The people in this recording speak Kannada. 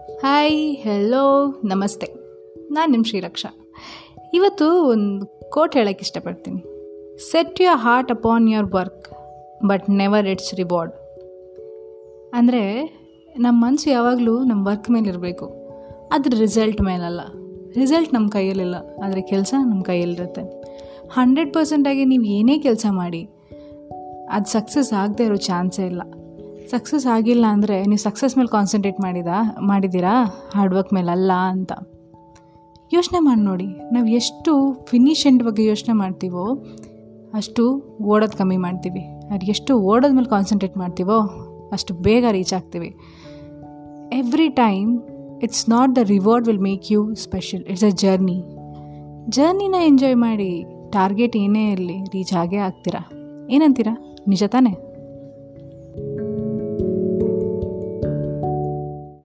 ಹಾಯ್ ಹೆಲೋ ನಮಸ್ತೆ. ನಾನು ನಿಮ್ಮ ಶ್ರೀರಕ್ಷಾ. ಇವತ್ತು ಒಂದು ಕೋಟ್ ಹೇಳೋಕ್ಕೆ ಇಷ್ಟಪಡ್ತೀನಿ. Set your heart upon your work but never its reward ಅಂದರೆ ನಮ್ಮ ಮನಸ್ಸು ಯಾವಾಗಲೂ ನಮ್ಮ ವರ್ಕ್ ಮೇಲೆ ಇರಬೇಕು. ಅದ್ರ ರಿಸಲ್ಟ್ ಮೇಲಲ್ಲ. ರಿಸಲ್ಟ್ ನಮ್ಮ ಕೈಯಲ್ಲಿಲ್ಲ, ಆದರೆ ಕೆಲಸ ನಮ್ಮ ಕೈಯಲ್ಲಿರುತ್ತೆ. ಹಂಡ್ರೆಡ್ ಪರ್ಸೆಂಟಾಗಿ ನೀವು ಏನೇ ಕೆಲಸ ಮಾಡಿ, ಅದು ಸಕ್ಸಸ್ ಆಗದೆ ಇರೋ ಚಾನ್ಸೇ ಇಲ್ಲ. ಸಕ್ಸಸ್ ಆಗಿಲ್ಲ ಅಂದರೆ ನೀವು ಸಕ್ಸಸ್ ಮೇಲೆ ಕಾನ್ಸಂಟ್ರೇಟ್ ಮಾಡಿದ? ಮಾಡಿದ್ದೀರಾ? ಹಾರ್ಡ್ ವರ್ಕ್ ಮೇಲೆ ಅಲ್ಲ ಅಂತ. ಯೋಚನೆ ಮಾಡಿ ನೋಡಿ. ನಾವು ಎಷ್ಟು ಫಿನಿಶೆಂಟ್ ಬಗ್ಗೆ ಯೋಚನೆ ಮಾಡ್ತೀವೋ, ಅಷ್ಟು ಓಡೋದು ಕಮ್ಮಿ ಮಾಡ್ತೀವಿ. ಅದು ಎಷ್ಟು ಓಡೋದ ಮೇಲೆ ಕಾನ್ಸಂಟ್ರೇಟ್ ಮಾಡ್ತೀವೋ, ಅಷ್ಟು ಬೇಗ ರೀಚ್ ಆಗ್ತೀವಿ. Every time it's not the reward will make you special it's a journey ಜರ್ನಿನ enjoy ಮಾಡಿ ಟಾರ್ಗೆಟ್ ಏನೇ ಇರಲಿ ರೀಚ್ ಆಗೇ ಆಗ್ತೀರಾ? ಏನಂತೀರಾ? ನಿಜ ತಾನೇ?